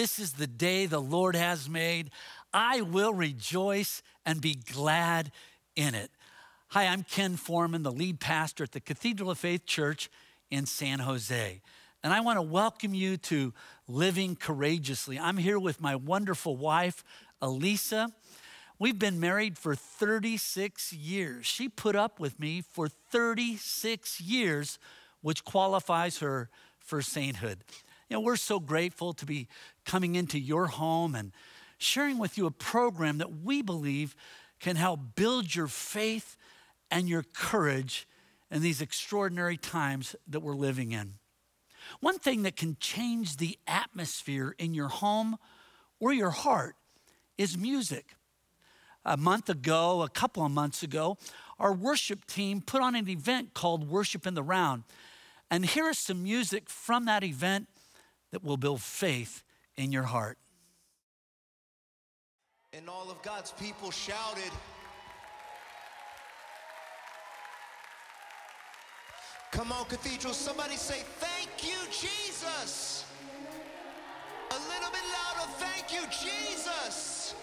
This is the day the Lord has made. I will rejoice and be glad in it. Hi, I'm Ken Foreman, the lead pastor at the Cathedral of Faith Church in San Jose. And I want to welcome you to Living Courageously. I'm here with my wonderful wife, Elisa. We've been married for 36 years. She put up with me for 36 years, which qualifies her for sainthood. You know, we're so grateful to be coming into your home and sharing with you a program that we believe can help build your faith and your courage in these extraordinary times that we're living in. One thing that can change the atmosphere in your home or your heart is music. A month ago, a couple of months ago, our worship team put on an event called Worship in the Round. And here is some music from that event that will build faith in your heart. And all of God's people shouted, Come on, Cathedral, somebody say, Thank you, Jesus. A little bit louder, thank you, Jesus.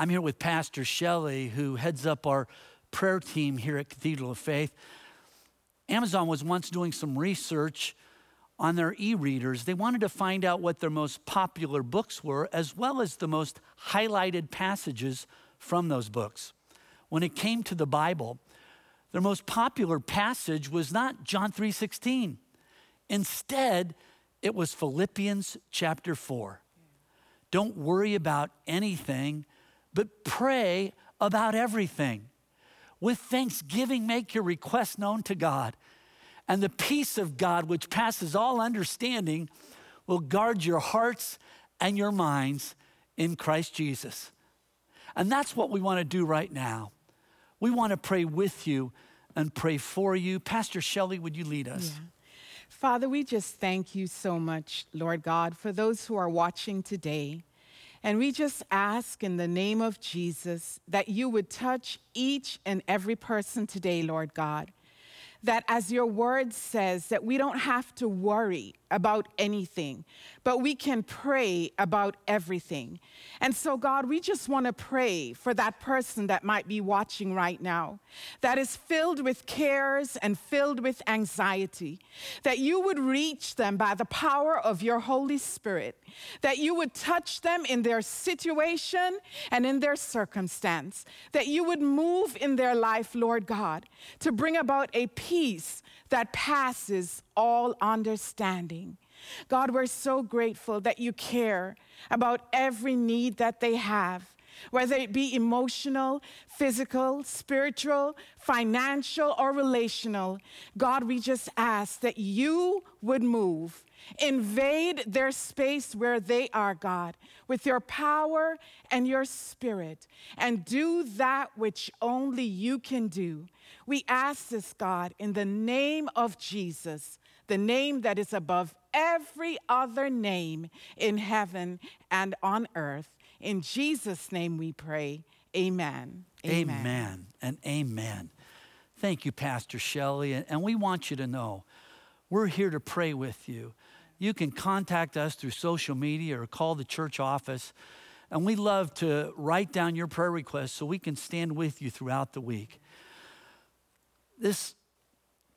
I'm here with Pastor Shelley, who heads up our prayer team here at Cathedral of Faith. Amazon was once doing some research on their e readers. They wanted to find out what their most popular books were, as well as the most highlighted passages from those books. When it came to the Bible, their most popular passage was not John 3:16. Instead, it was Philippians chapter 4. Don't worry about anything, but pray about everything. With thanksgiving, make your requests known to God. And the peace of God, which passes all understanding, will guard your hearts and your minds in Christ Jesus. And that's what we want to do right now. We want to pray with you and pray for you. Pastor Shelley, would you lead us? Yeah. Father, we just thank you so much, Lord God, for those who are watching today. And we just ask in the name of Jesus that you would touch each and every person today, Lord God. That as your word says, that we don't have to worry about anything, but we can pray about everything. And so, God, we just want to pray for that person that might be watching right now, that is filled with cares and filled with anxiety, that you would reach them by the power of your Holy Spirit, that you would touch them in their situation and in their circumstance, that you would move in their life, Lord God, to bring about a peace that passes all understanding. God, we're so grateful that you care about every need that they have, whether it be emotional, physical, spiritual, financial, or relational. God, we just ask that you would move, invade their space where they are, God, with your power and your spirit, and do that which only you can do. We ask this, God, in the name of Jesus, the name that is above every other name in heaven and on earth. In Jesus' name we pray. Amen. Amen, amen and amen. Thank you, Pastor Shelley. And we want you to know we're here to pray with you. You can contact us through social media or call the church office. And we love to write down your prayer requests so we can stand with you throughout the week this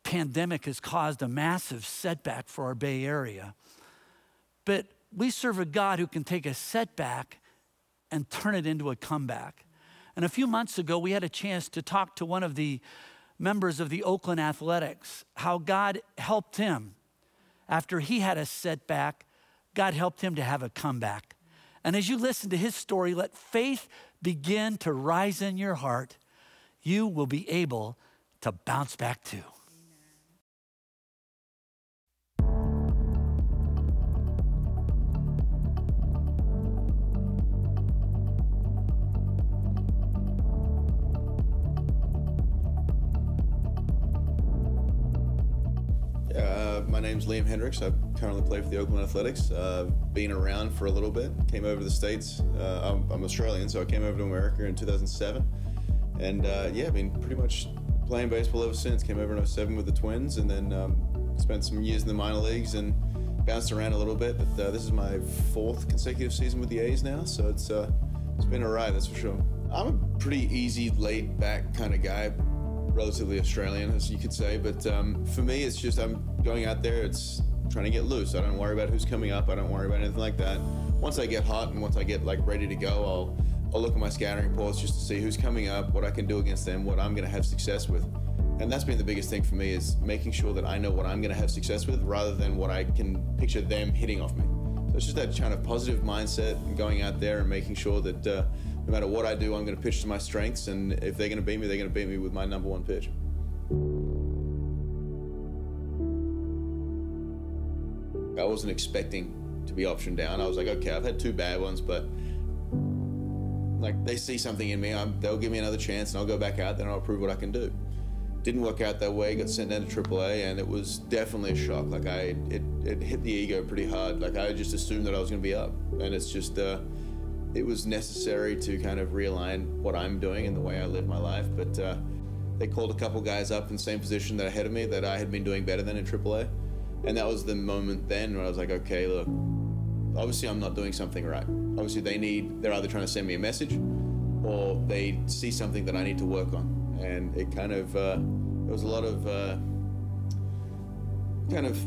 pandemic has caused a massive setback for our Bay Area. But we serve a God who can take a setback and turn it into a comeback. And a few months ago, we had a chance to talk to one of the members of the Oakland Athletics, how God helped him. After he had a setback, God helped him to have a comeback. And as you listen to his story, let faith begin to rise in your heart. You will be able to bounce back to. My name's Liam Hendriks. I currently play for the Oakland Athletics. Uh, been around for a little bit. Came over to the States. Uh, I'm, I'm, Australian, so I came over to America in 2007. And uh, yeah, I've been pretty much playing baseball ever since. Came over in 07 with the Twins and then um, spent some years in the minor leagues and bounced around a little bit. But uh, this is my fourth consecutive season with the A's now, so it's uh, it's been a ride, that's for sure. I'm a pretty easy, laid back kind of guy, relatively Australian, as you could say. But um, for me, it's just I'm going out there. It's trying to get loose. I don't worry about who's coming up. I don't worry about anything like that. Once I get hot and once I get like ready to go, I'll I'll look at my scouting reports just to see who's coming up, what I can do against them, what I'm going to have success with. And that's been the biggest thing for me is making sure that I know what I'm going to have success with rather than what I can picture them hitting off me. So it's just that kind of positive mindset and going out there and making sure that uh, no matter what I do, I'm going to pitch to my strengths. And if they're going to beat me, they're going to beat me with my number one pitch. I wasn't expecting to be optioned down. I was like, okay, I've had two bad ones, but like they see something in me, I'm, they'll give me another chance, and I'll go back out there and I'll prove what I can do. Didn't work out that way. Got sent down to AAA, and it was definitely a shock. Like I, it, it hit the ego pretty hard. Like I just assumed that I was going to be up, and it's just, uh, it was necessary to kind of realign what I'm doing and the way I live my life. But uh, they called a couple guys up in the same position that ahead of me that I had been doing better than in AAA, and that was the moment then where I was like, okay, look, obviously I'm not doing something right. Obviously they need, they're either trying to send me a message or they see something that I need to work on. And it kind of, uh, was a lot of uh, kind of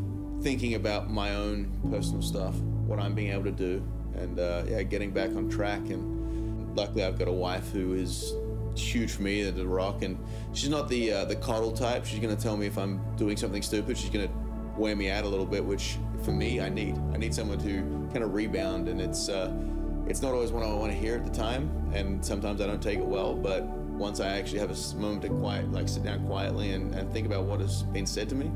thinking about my own personal stuff, what I'm being able to do, and uh, yeah, getting back on track. And luckily, I've got a wife who is huge for me, the rock, and she's not the uh, the coddle type. She's gonna tell me if I'm doing something stupid. She's gonna wear me out a little bit, which for me, I need. I need someone to kind of rebound, and it's uh, it's not always what I want to hear at the time, and sometimes I don't take it well. But once I actually have a moment to quiet, like sit down quietly and, and think about what has been said to me,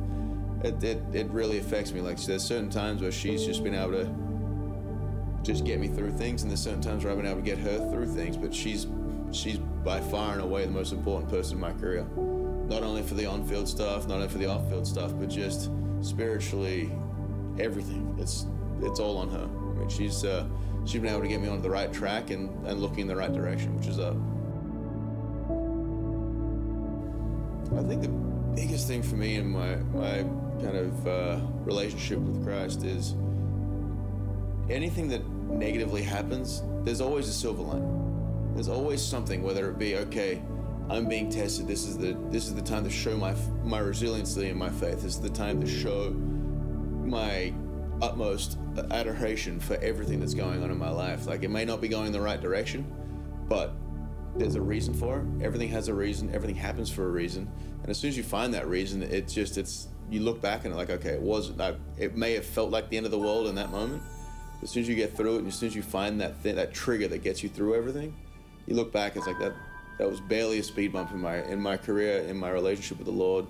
it, it, it really affects me. Like there's certain times where she's just been able to just get me through things, and there's certain times where I've been able to get her through things. But she's she's by far and away the most important person in my career. Not only for the on-field stuff, not only for the off-field stuff, but just spiritually, everything. It's it's all on her. I mean, she's uh, she's been able to get me onto the right track and, and looking in the right direction, which is up. I think the biggest thing for me in my my kind of uh, relationship with Christ is anything that negatively happens, there's always a silver lining. There's always something, whether it be okay, I'm being tested. This is the this is the time to show my my resiliency and my faith. This is the time to show my utmost adoration for everything that's going on in my life. Like it may not be going in the right direction, but there's a reason for it. Everything has a reason. Everything happens for a reason. And as soon as you find that reason, it's just it's you look back and like okay, it was like, it may have felt like the end of the world in that moment. As soon as you get through it, and as soon as you find that that trigger that gets you through everything, you look back. It's like that. That was barely a speed bump in my in my career, in my relationship with the Lord.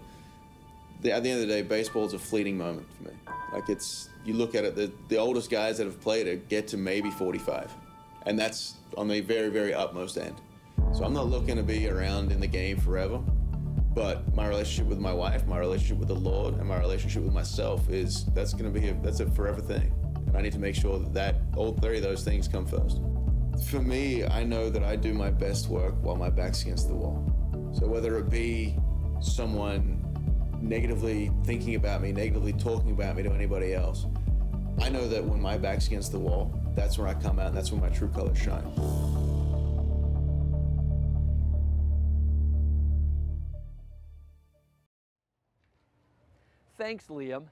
The, at the end of the day, baseball is a fleeting moment for me. Like it's you look at it, the the oldest guys that have played it get to maybe 45, and that's on the very very utmost end. So I'm not looking to be around in the game forever. But my relationship with my wife, my relationship with the Lord, and my relationship with myself is that's going to be a, that's a forever thing. And I need to make sure that, that all three of those things come first. For me, I know that I do my best work while my back's against the wall. So whether it be someone negatively thinking about me, negatively talking about me to anybody else, I know that when my back's against the wall, that's where I come out and that's when my true colors shine. Thanks, Liam.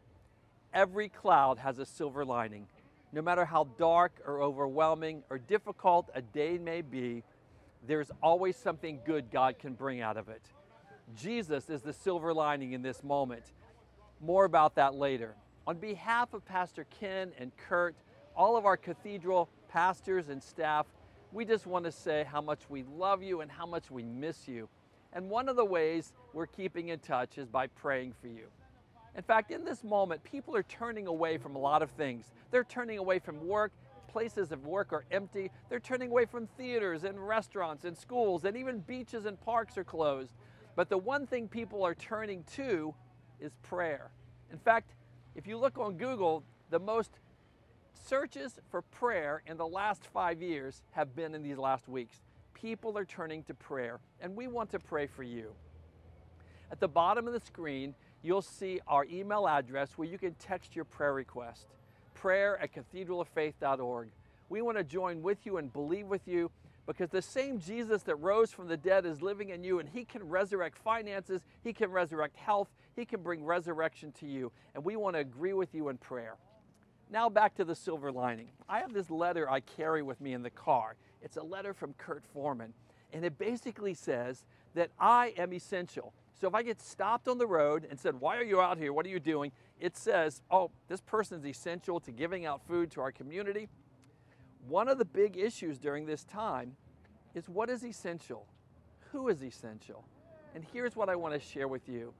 Every cloud has a silver lining. No matter how dark or overwhelming or difficult a day may be, there's always something good God can bring out of it. Jesus is the silver lining in this moment. More about that later. On behalf of Pastor Ken and Kurt, all of our cathedral pastors and staff, we just want to say how much we love you and how much we miss you. And one of the ways we're keeping in touch is by praying for you. In fact, in this moment, people are turning away from a lot of things. They're turning away from work. Places of work are empty. They're turning away from theaters and restaurants and schools, and even beaches and parks are closed. But the one thing people are turning to is prayer. In fact, if you look on Google, the most searches for prayer in the last five years have been in these last weeks. People are turning to prayer, and we want to pray for you. At the bottom of the screen, you'll see our email address where you can text your prayer request prayer at cathedraloffaith.org. We want to join with you and believe with you because the same Jesus that rose from the dead is living in you and he can resurrect finances, he can resurrect health, he can bring resurrection to you. And we want to agree with you in prayer. Now back to the silver lining. I have this letter I carry with me in the car. It's a letter from Kurt Foreman, and it basically says that I am essential. So if I get stopped on the road and said, Why are you out here? What are you doing? It says, Oh, this person is essential to giving out food to our community. One of the big issues during this time is what is essential? Who is essential? And here's what I want to share with you.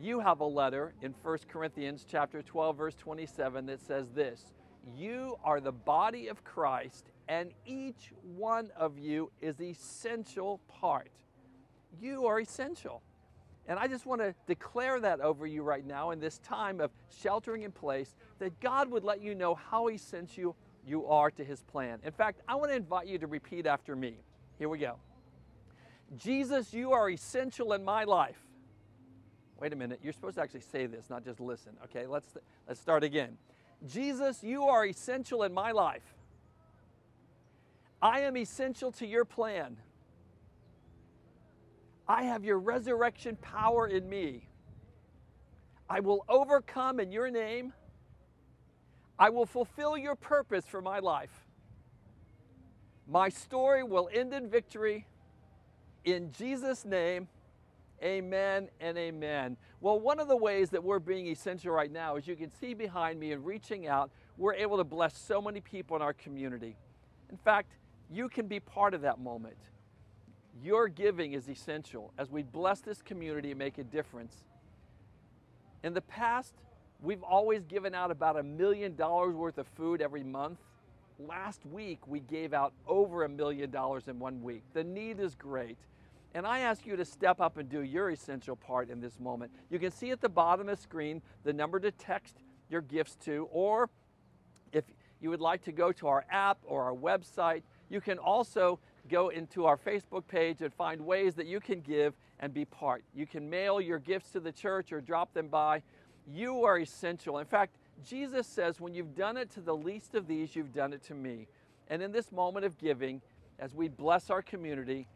You have a letter in 1 Corinthians chapter 12 verse 27 that says this, you are the body of Christ and each one of you is essential part. You are essential. And I just want to declare that over you right now in this time of sheltering in place, that God would let you know how He sent you, you are to His plan. In fact, I want to invite you to repeat after me. Here we go. Jesus, you are essential in my life. Wait a minute, you're supposed to actually say this, not just listen. Okay, let's, let's start again. Jesus, you are essential in my life. I am essential to your plan. I have your resurrection power in me. I will overcome in your name. I will fulfill your purpose for my life. My story will end in victory. In Jesus' name, amen and amen. Well, one of the ways that we're being essential right now, as you can see behind me and reaching out, we're able to bless so many people in our community. In fact, you can be part of that moment. Your giving is essential as we bless this community and make a difference. In the past, we've always given out about a million dollars worth of food every month. Last week, we gave out over a million dollars in one week. The need is great. And I ask you to step up and do your essential part in this moment. You can see at the bottom of the screen the number to text your gifts to, or if you would like to go to our app or our website, you can also go into our Facebook page and find ways that you can give and be part. You can mail your gifts to the church or drop them by. You are essential. In fact, Jesus says, when you've done it to the least of these, you've done it to me. And in this moment of giving, as we bless our community,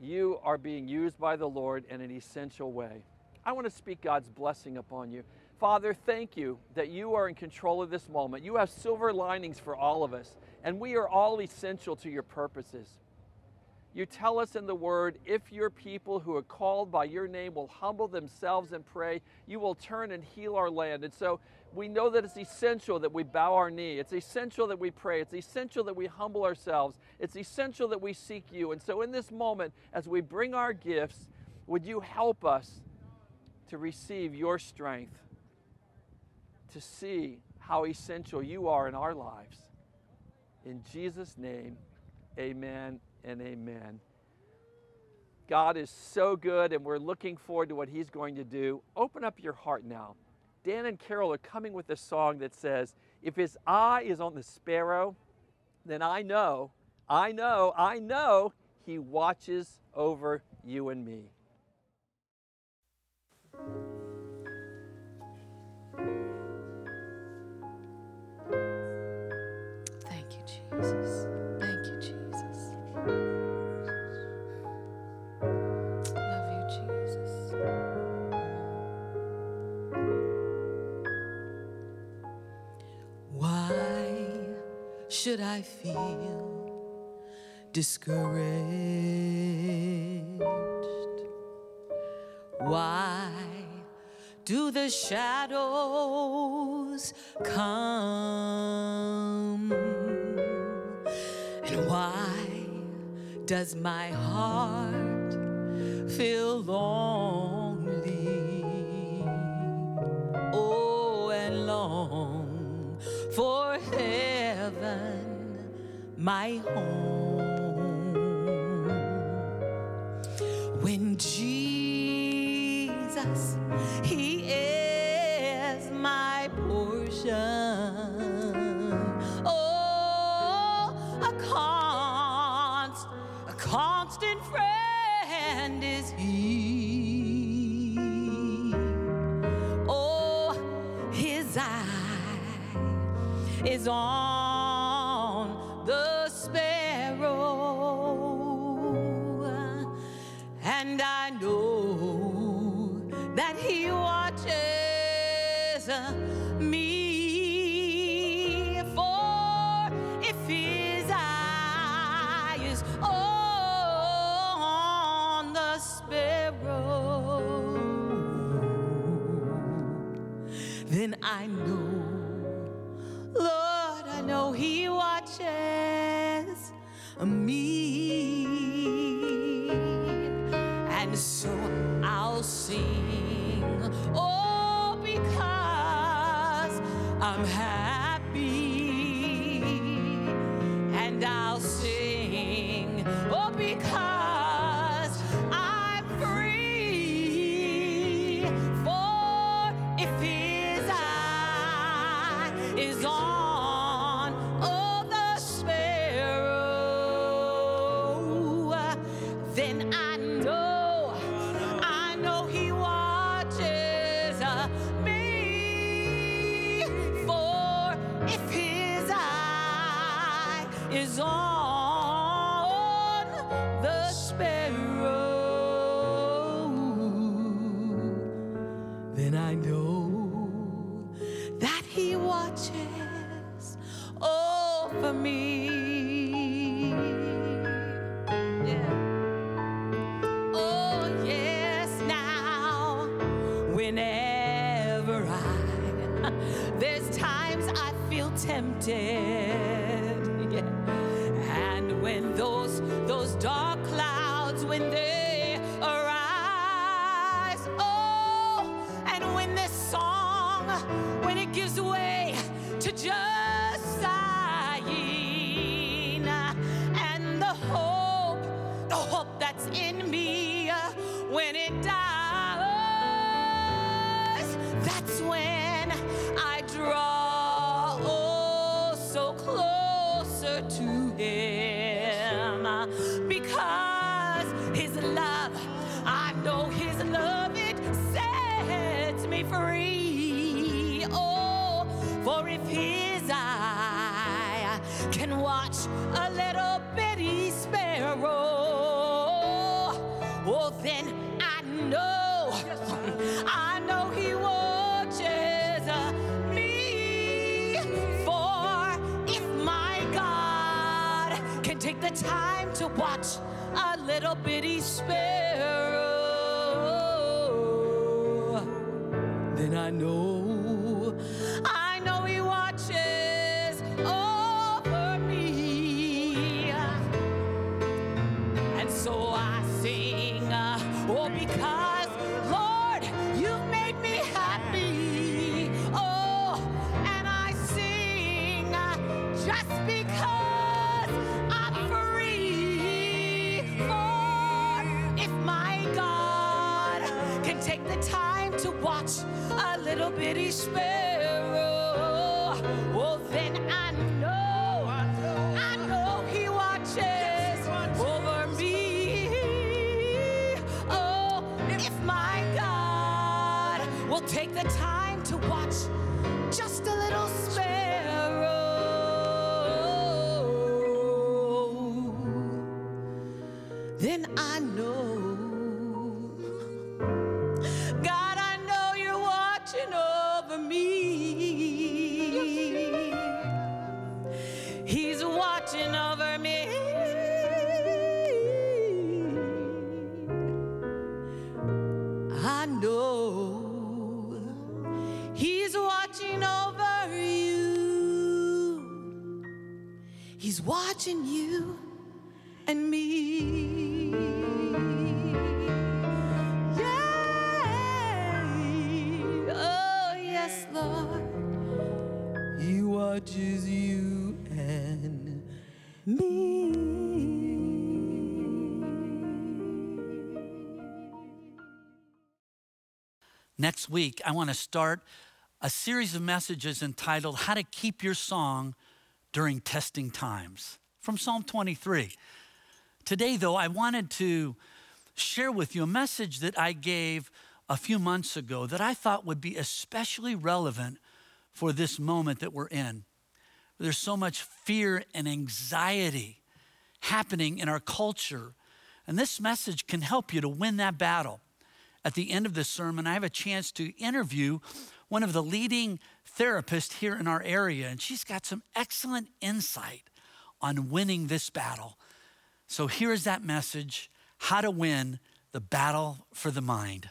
you are being used by the Lord in an essential way. I want to speak God's blessing upon you. Father, thank you that you are in control of this moment. You have silver linings for all of us, and we are all essential to your purposes. You tell us in the word, if your people who are called by your name will humble themselves and pray, you will turn and heal our land. And so we know that it's essential that we bow our knee. It's essential that we pray. It's essential that we humble ourselves. It's essential that we seek you. And so in this moment, as we bring our gifts, would you help us to receive your strength, to see how essential you are in our lives? In Jesus' name, amen and amen. God is so good, and we're looking forward to what He's going to do. Open up your heart now. Dan and Carol are coming with a song that says, If His eye is on the sparrow, then I know, I know, I know He watches over you and me. Should I feel discouraged? Why do the shadows come? And why does my heart feel lonely? My home. Then I tempted. Sparrow, then I know, can take the time to watch a little bitty sparrow, well, then I know, I know He watches over me. Oh, if my God will take the time Week, I want to start a series of messages entitled How to Keep Your Song During Testing Times from Psalm 23. Today, though, I wanted to share with you a message that I gave a few months ago that I thought would be especially relevant for this moment that we're in. There's so much fear and anxiety happening in our culture, and this message can help you to win that battle. At the end of this sermon, I have a chance to interview one of the leading therapists here in our area, and she's got some excellent insight on winning this battle. So here is that message how to win the battle for the mind.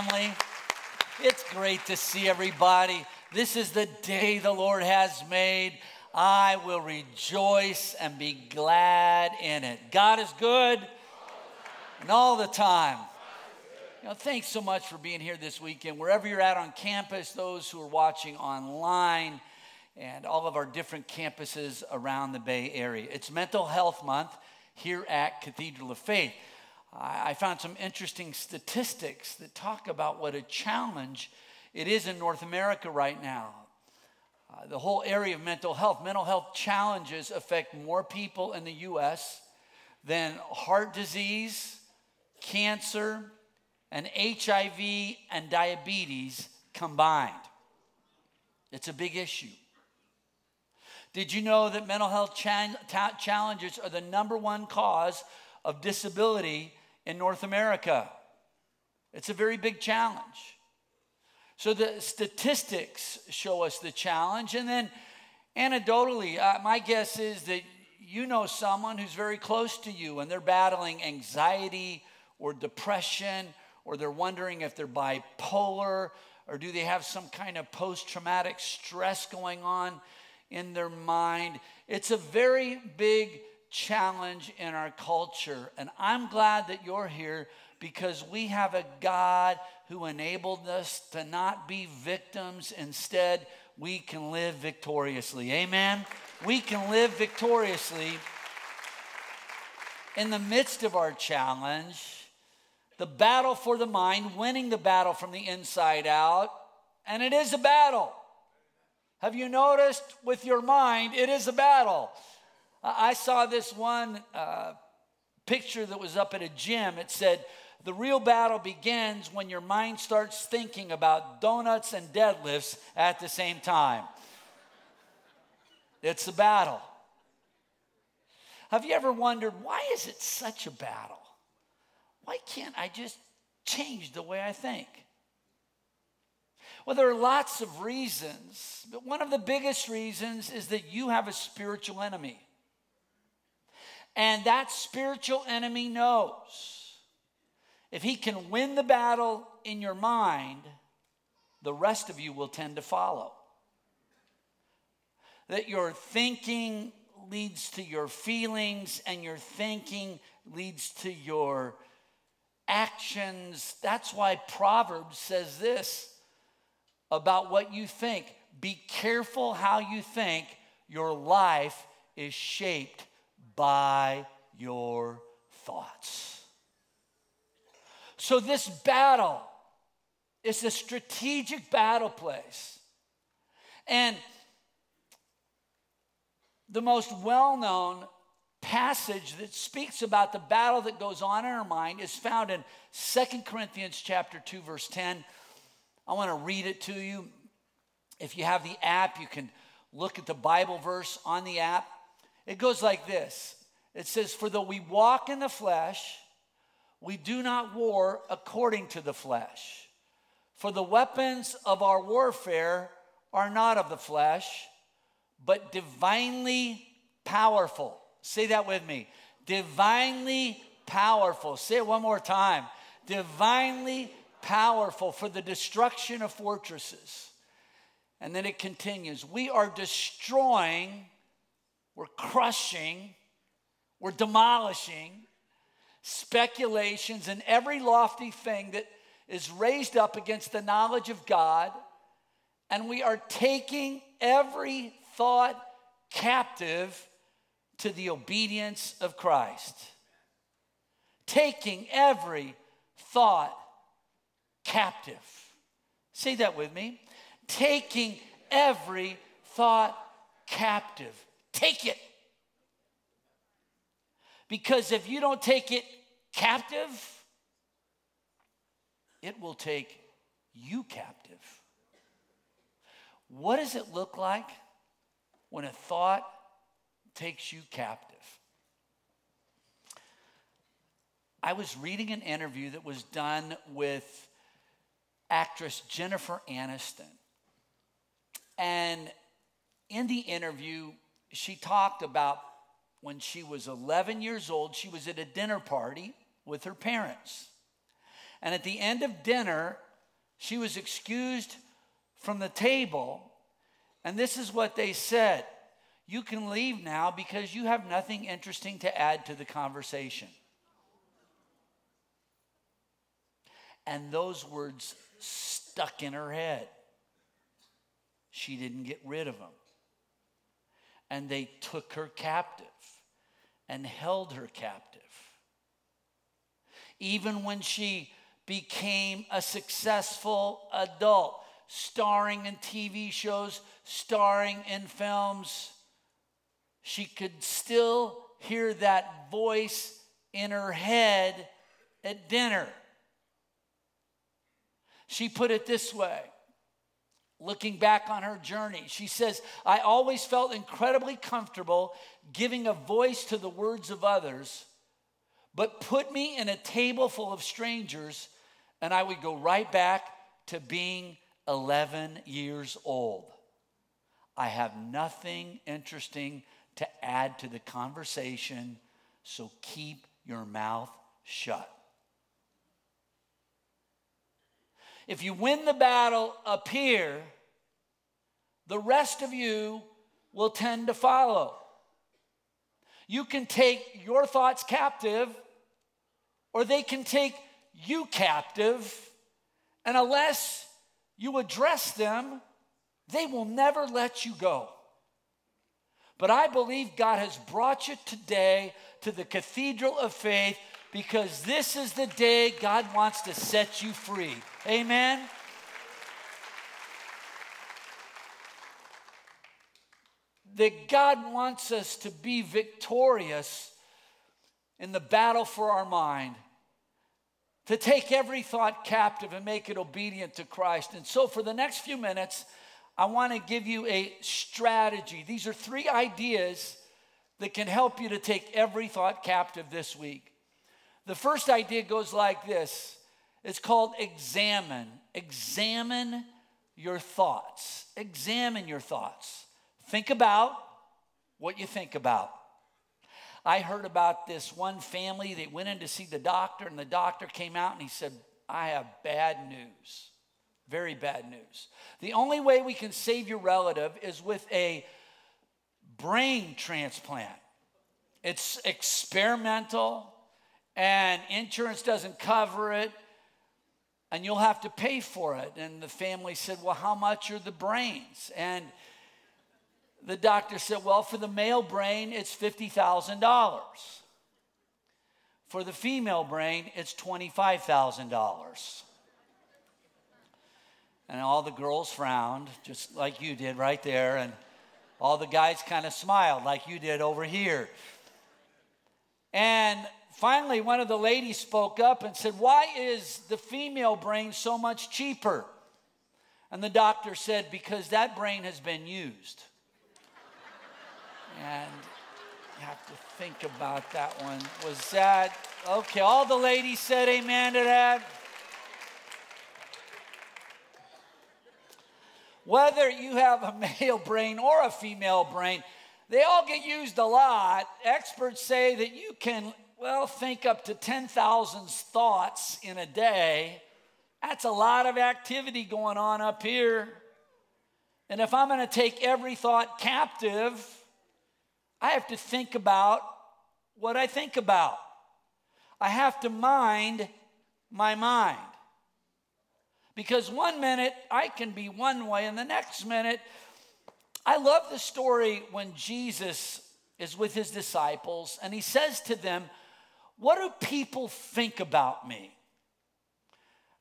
Family. It's great to see everybody. This is the day the Lord has made. I will rejoice and be glad in it. God is good and all the time. You know, thanks so much for being here this weekend. Wherever you're at on campus, those who are watching online, and all of our different campuses around the Bay Area. It's Mental Health Month here at Cathedral of Faith. I found some interesting statistics that talk about what a challenge it is in North America right now. Uh, the whole area of mental health. Mental health challenges affect more people in the US than heart disease, cancer, and HIV and diabetes combined. It's a big issue. Did you know that mental health chan- ta- challenges are the number one cause of disability in North America? It's a very big challenge. So the statistics show us the challenge. And then anecdotally, uh, my guess is that you know someone who's very close to you and they're battling anxiety or depression or they're wondering if they're bipolar or do they have some kind of post traumatic stress going on in their mind. It's a very big challenge in our culture. And I'm glad that you're here because we have a God who enabled us to not be victims. Instead, we can live victoriously. Amen? We can live victoriously in the midst of our challenge. The battle for the mind, winning the battle from the inside out. And it is a battle. Have you noticed with your mind, it is a battle? I saw this one uh, picture that was up at a gym. It said, The real battle begins when your mind starts thinking about donuts and deadlifts at the same time. It's a battle. Have you ever wondered why is it such a battle? Why can't I just change the way I think? Well, there are lots of reasons, but one of the biggest reasons is that you have a spiritual enemy. And that spiritual enemy knows if he can win the battle in your mind, the rest of you will tend to follow. That your thinking leads to your feelings, and your thinking leads to your actions. That's why Proverbs says this about what you think. Be careful how you think. Your life is shaped by your thoughts. So, this battle is a strategic battle place. And the most well known passage that speaks about the battle that goes on in our mind is found in Second Corinthians chapter 2 verse 10. I want to read it to you. If you have the app, you can look at the Bible verse on the app. It goes like this. It says, "For though we walk in the flesh, we do not war according to the flesh. For the weapons of our warfare are not of the flesh, but divinely powerful Say that with me. Divinely powerful. Say it one more time. Divinely powerful for the destruction of fortresses. And then it continues. We are destroying, we're crushing, we're demolishing speculations and every lofty thing that is raised up against the knowledge of God. And we are taking every thought captive to the obedience of Christ. Taking every thought captive. Say that with me. Taking every thought captive. Take it. Because if you don't take it captive, it will take you captive. What does it look like when a thought takes you captive. I was reading an interview that was done with actress Jennifer Aniston. And in the interview, she talked about when she was 11 years old, she was at a dinner party with her parents. And at the end of dinner, she was excused from the table. And this is what they said you can leave now because you have nothing interesting to add to the conversation. And those words stuck in her head. She didn't get rid of them. And they took her captive and held her captive. even when she became a successful adult, starring in TV shows, starring in films. She could still hear that voice in her head at dinner. She put it this way looking back on her journey. She says, I always felt incredibly comfortable giving a voice to the words of others, but put me in a table full of strangers, and I would go right back to being 11 years old. I have nothing interesting to add to the conversation, so keep your mouth shut. If you win the battle up here, the rest of you will tend to follow. You can take your thoughts captive, or they can take you captive, and unless you address them, they will never let you go. But I believe God has brought you today to the cathedral of faith because this is the day God wants to set you free. Amen. That God wants us to be victorious in the battle for our mind, to take every thought captive and make it obedient to Christ. And so, for the next few minutes, I want to give you a strategy. These are three ideas that can help you to take every thought captive this week. The first idea goes like this it's called examine. Examine your thoughts. Examine your thoughts. Think about what you think about. I heard about this one family. They went in to see the doctor, and the doctor came out and he said, I have bad news. Very bad news. The only way we can save your relative is with a brain transplant. It's experimental, and insurance doesn't cover it and you'll have to pay for it. And the family said, Well, how much are the brains? And the doctor said, Well, for the male brain, it's $50,000. For the female brain, it's $25,000. And all the girls frowned, just like you did right there. And all the guys kind of smiled, like you did over here. And finally, one of the ladies spoke up and said, Why is the female brain so much cheaper? And the doctor said, Because that brain has been used. and you have to think about that one. Was that okay? All the ladies said amen to that. Whether you have a male brain or a female brain, they all get used a lot. Experts say that you can well, think up to 10,000 thoughts in a day. That's a lot of activity going on up here. And if I'm going to take every thought captive, I have to think about what I think about. I have to mind my mind. Because one minute I can be one way, and the next minute, I love the story when Jesus is with his disciples and he says to them, what do people think about me?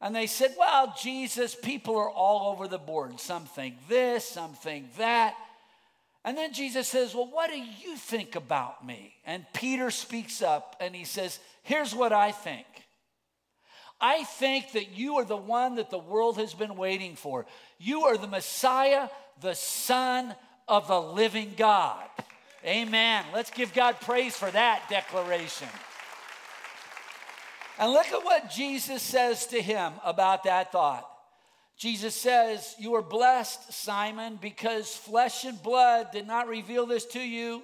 And they said, Well, Jesus, people are all over the board. Some think this, some think that. And then Jesus says, Well, what do you think about me? And Peter speaks up and he says, Here's what I think. I think that you are the one that the world has been waiting for. You are the Messiah, the Son of the living God. Amen. Let's give God praise for that declaration. And look at what Jesus says to him about that thought. Jesus says, You are blessed, Simon, because flesh and blood did not reveal this to you,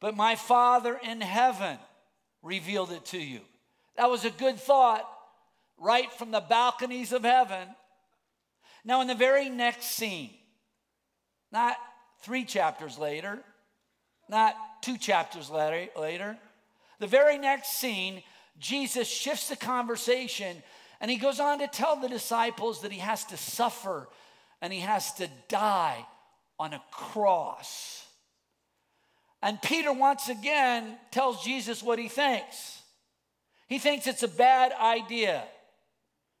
but my Father in heaven revealed it to you. That was a good thought right from the balconies of heaven. Now, in the very next scene, not three chapters later, not two chapters later, later the very next scene, Jesus shifts the conversation and he goes on to tell the disciples that he has to suffer and he has to die on a cross. And Peter once again tells Jesus what he thinks. He thinks it's a bad idea.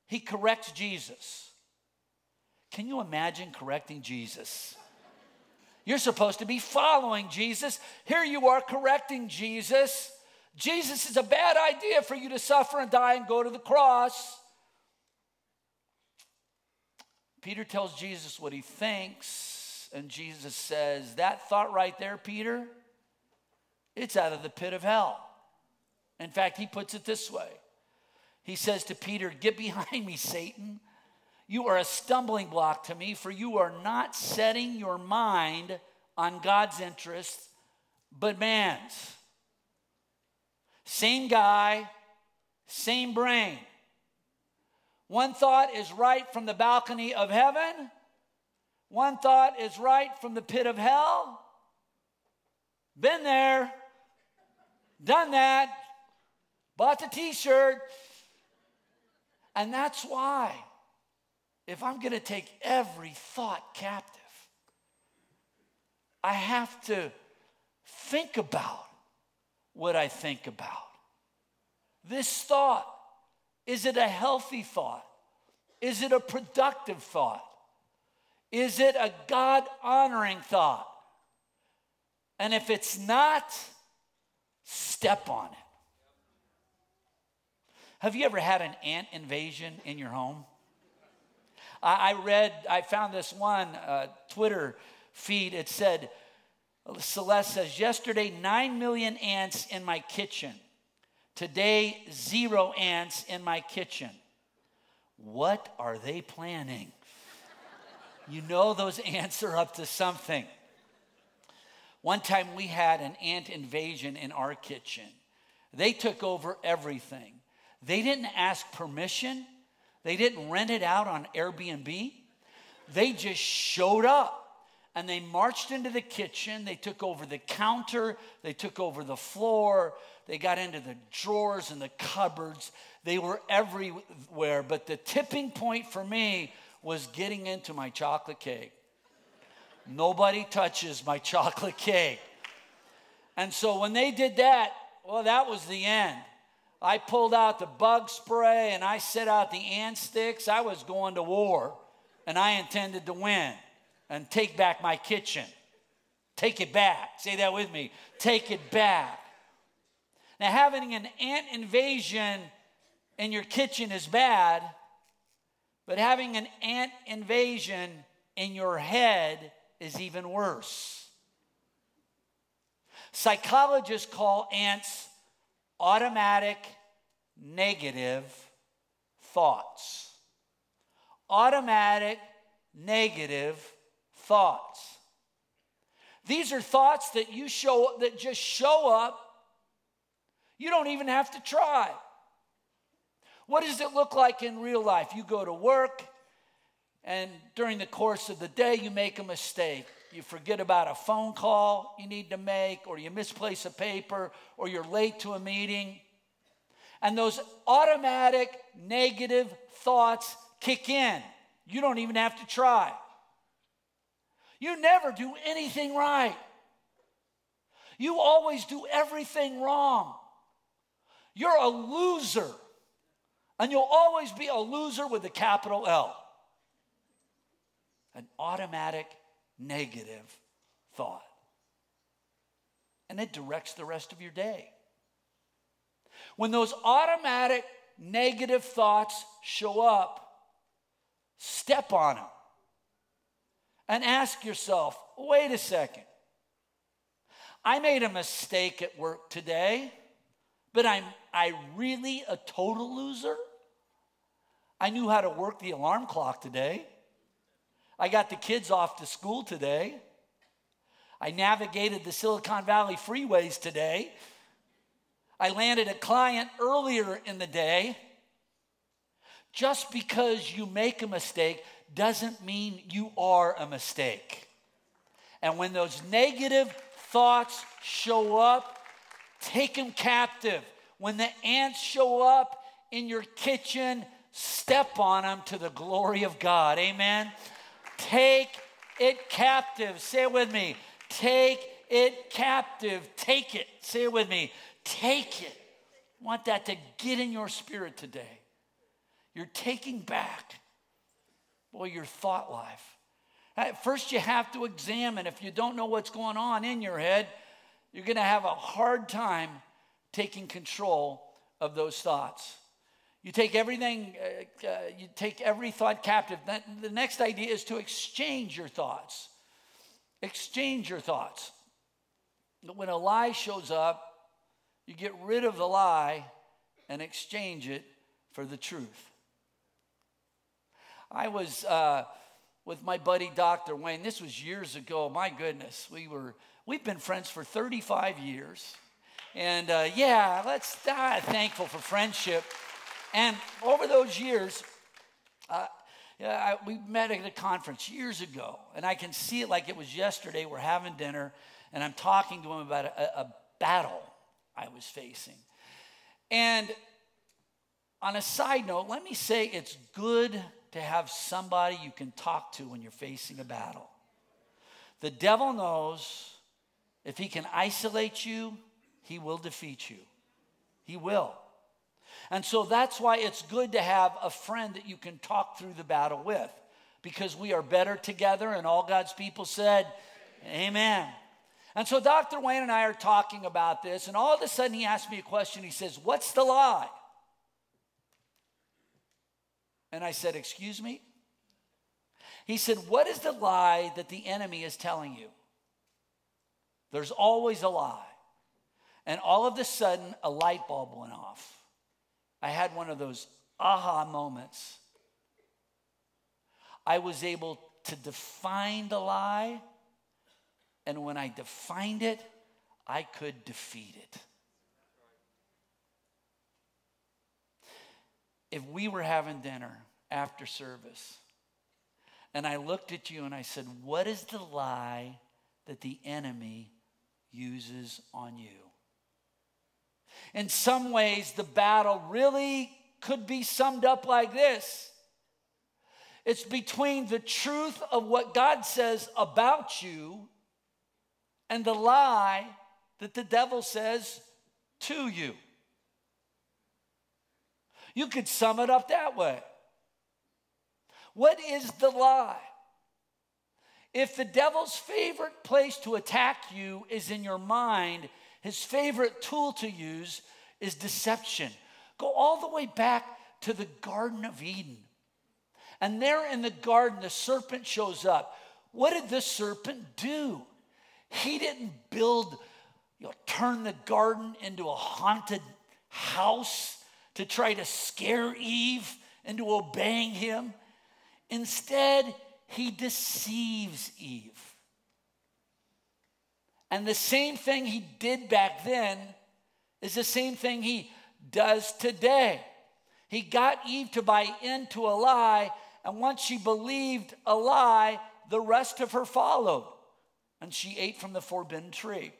He corrects Jesus. Can you imagine correcting Jesus? You're supposed to be following Jesus. Here you are correcting Jesus. Jesus is a bad idea for you to suffer and die and go to the cross. Peter tells Jesus what he thinks, and Jesus says, That thought right there, Peter, it's out of the pit of hell. In fact, he puts it this way He says to Peter, Get behind me, Satan. You are a stumbling block to me, for you are not setting your mind on God's interests, but man's. Same guy, same brain. One thought is right from the balcony of heaven, one thought is right from the pit of hell. Been there, done that, bought the t shirt. And that's why, if I'm going to take every thought captive, I have to think about what I think about. This thought is it a healthy thought? Is it a productive thought? Is it a God honoring thought? And if it's not, step on it. Have you ever had an ant invasion in your home? I, read, I found this one uh, Twitter feed. It said, Celeste says, Yesterday, nine million ants in my kitchen. Today, zero ants in my kitchen. What are they planning? you know, those ants are up to something. One time we had an ant invasion in our kitchen. They took over everything. They didn't ask permission, they didn't rent it out on Airbnb. They just showed up and they marched into the kitchen. They took over the counter, they took over the floor, they got into the drawers and the cupboards. They were everywhere. But the tipping point for me was getting into my chocolate cake. Nobody touches my chocolate cake. And so when they did that, well, that was the end. I pulled out the bug spray and I set out the ant sticks. I was going to war and I intended to win and take back my kitchen. Take it back. Say that with me. Take it back. Now, having an ant invasion in your kitchen is bad, but having an ant invasion in your head is even worse. Psychologists call ants automatic negative thoughts. Automatic negative thoughts. These are thoughts that you show that just show up you don't even have to try. What does it look like in real life? You go to work, and during the course of the day, you make a mistake. You forget about a phone call you need to make, or you misplace a paper, or you're late to a meeting. And those automatic negative thoughts kick in. You don't even have to try. You never do anything right. You always do everything wrong. You're a loser. And you'll always be a loser with a capital L. An automatic negative thought. And it directs the rest of your day. When those automatic negative thoughts show up, step on them and ask yourself wait a second. I made a mistake at work today but I'm I really a total loser? I knew how to work the alarm clock today. I got the kids off to school today. I navigated the Silicon Valley freeways today. I landed a client earlier in the day. Just because you make a mistake doesn't mean you are a mistake. And when those negative thoughts show up, take them captive. When the ants show up in your kitchen, step on them to the glory of God. Amen. Take it captive. Say it with me. Take it captive. Take it. Say it with me. Take it I want that to get in your spirit today. You're taking back, boy, your thought life. At first, you have to examine. If you don't know what's going on in your head, you're going to have a hard time taking control of those thoughts. You take everything, uh, uh, you take every thought captive. That, the next idea is to exchange your thoughts. Exchange your thoughts. When a lie shows up, you get rid of the lie and exchange it for the truth. I was uh, with my buddy Dr. Wayne. This was years ago. My goodness, we were we've been friends for 35 years, and uh, yeah, let's uh, thankful for friendship. And over those years, uh, I, we met at a conference years ago, and I can see it like it was yesterday. We're having dinner, and I'm talking to him about a, a battle I was facing. And on a side note, let me say it's good to have somebody you can talk to when you're facing a battle. The devil knows if he can isolate you, he will defeat you. He will. And so that's why it's good to have a friend that you can talk through the battle with because we are better together. And all God's people said, Amen. And so Dr. Wayne and I are talking about this, and all of a sudden he asked me a question. He says, What's the lie? And I said, Excuse me? He said, What is the lie that the enemy is telling you? There's always a lie. And all of a sudden, a light bulb went off. I had one of those aha moments. I was able to define the lie, and when I defined it, I could defeat it. If we were having dinner after service, and I looked at you and I said, What is the lie that the enemy uses on you? In some ways, the battle really could be summed up like this it's between the truth of what God says about you and the lie that the devil says to you. You could sum it up that way. What is the lie? If the devil's favorite place to attack you is in your mind, his favorite tool to use is deception. Go all the way back to the Garden of Eden. And there in the garden, the serpent shows up. What did the serpent do? He didn't build, you know, turn the garden into a haunted house to try to scare Eve into obeying him. Instead, he deceives Eve. And the same thing he did back then is the same thing he does today. He got Eve to buy into a lie, and once she believed a lie, the rest of her followed. And she ate from the forbidden tree.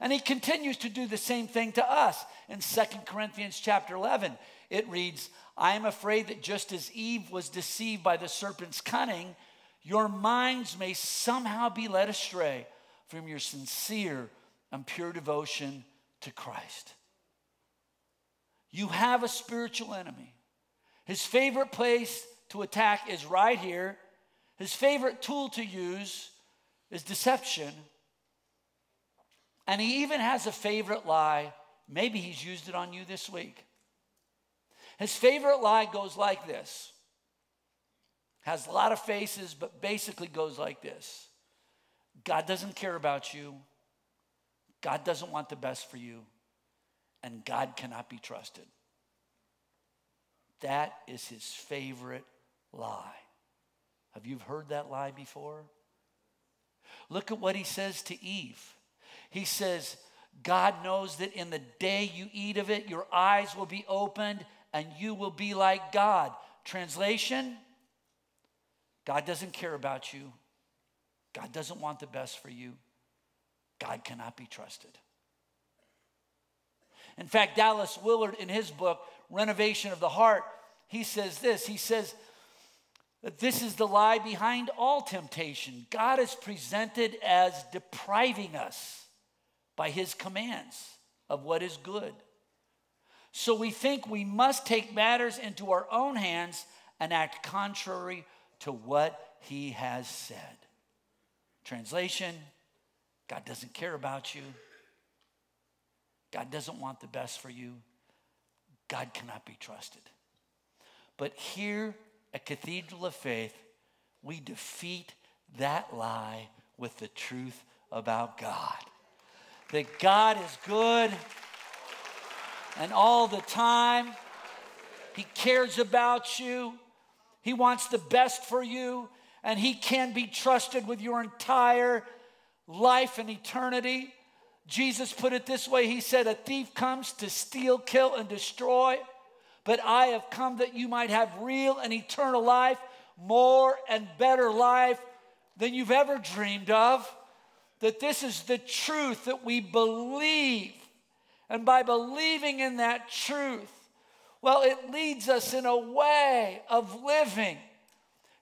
And he continues to do the same thing to us. In Second Corinthians chapter 11, it reads, I am afraid that just as Eve was deceived by the serpent's cunning, your minds may somehow be led astray from your sincere and pure devotion to Christ. You have a spiritual enemy. His favorite place to attack is right here. His favorite tool to use is deception. And he even has a favorite lie. Maybe he's used it on you this week. His favorite lie goes like this has a lot of faces, but basically goes like this God doesn't care about you. God doesn't want the best for you. And God cannot be trusted. That is his favorite lie. Have you heard that lie before? Look at what he says to Eve. He says, God knows that in the day you eat of it, your eyes will be opened and you will be like God. Translation God doesn't care about you. God doesn't want the best for you. God cannot be trusted. In fact, Dallas Willard, in his book, Renovation of the Heart, he says this He says that this is the lie behind all temptation. God is presented as depriving us by his commands of what is good So we think we must take matters into our own hands and act contrary to what he has said. Translation God doesn't care about you. God doesn't want the best for you. God cannot be trusted. But here at Cathedral of Faith, we defeat that lie with the truth about God. That God is good and all the time. He cares about you. He wants the best for you, and He can be trusted with your entire life and eternity. Jesus put it this way He said, A thief comes to steal, kill, and destroy, but I have come that you might have real and eternal life, more and better life than you've ever dreamed of. That this is the truth that we believe. And by believing in that truth, well, it leads us in a way of living.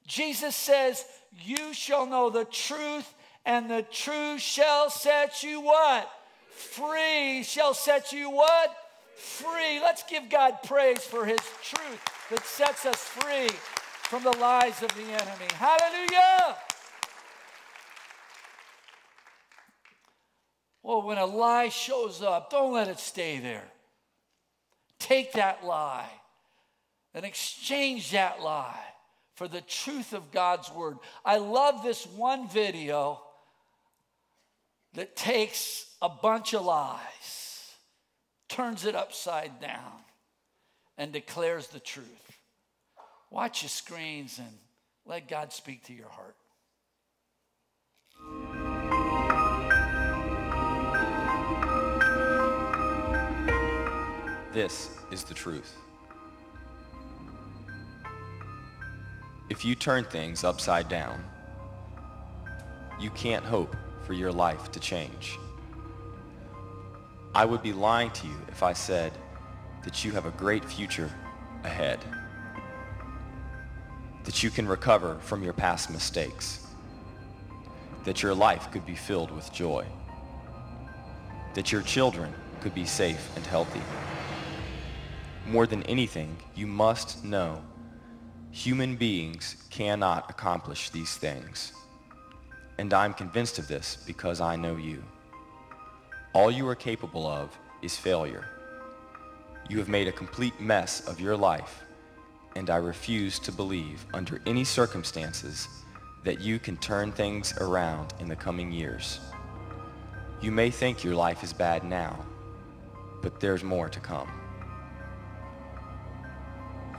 Jesus says, You shall know the truth, and the truth shall set you what? Free. Shall set you what? Free. Let's give God praise for his truth that sets us free from the lies of the enemy. Hallelujah. Well, when a lie shows up, don't let it stay there. Take that lie and exchange that lie for the truth of God's word. I love this one video that takes a bunch of lies, turns it upside down, and declares the truth. Watch your screens and let God speak to your heart. This is the truth. If you turn things upside down, you can't hope for your life to change. I would be lying to you if I said that you have a great future ahead, that you can recover from your past mistakes, that your life could be filled with joy, that your children could be safe and healthy. More than anything, you must know human beings cannot accomplish these things. And I'm convinced of this because I know you. All you are capable of is failure. You have made a complete mess of your life, and I refuse to believe under any circumstances that you can turn things around in the coming years. You may think your life is bad now, but there's more to come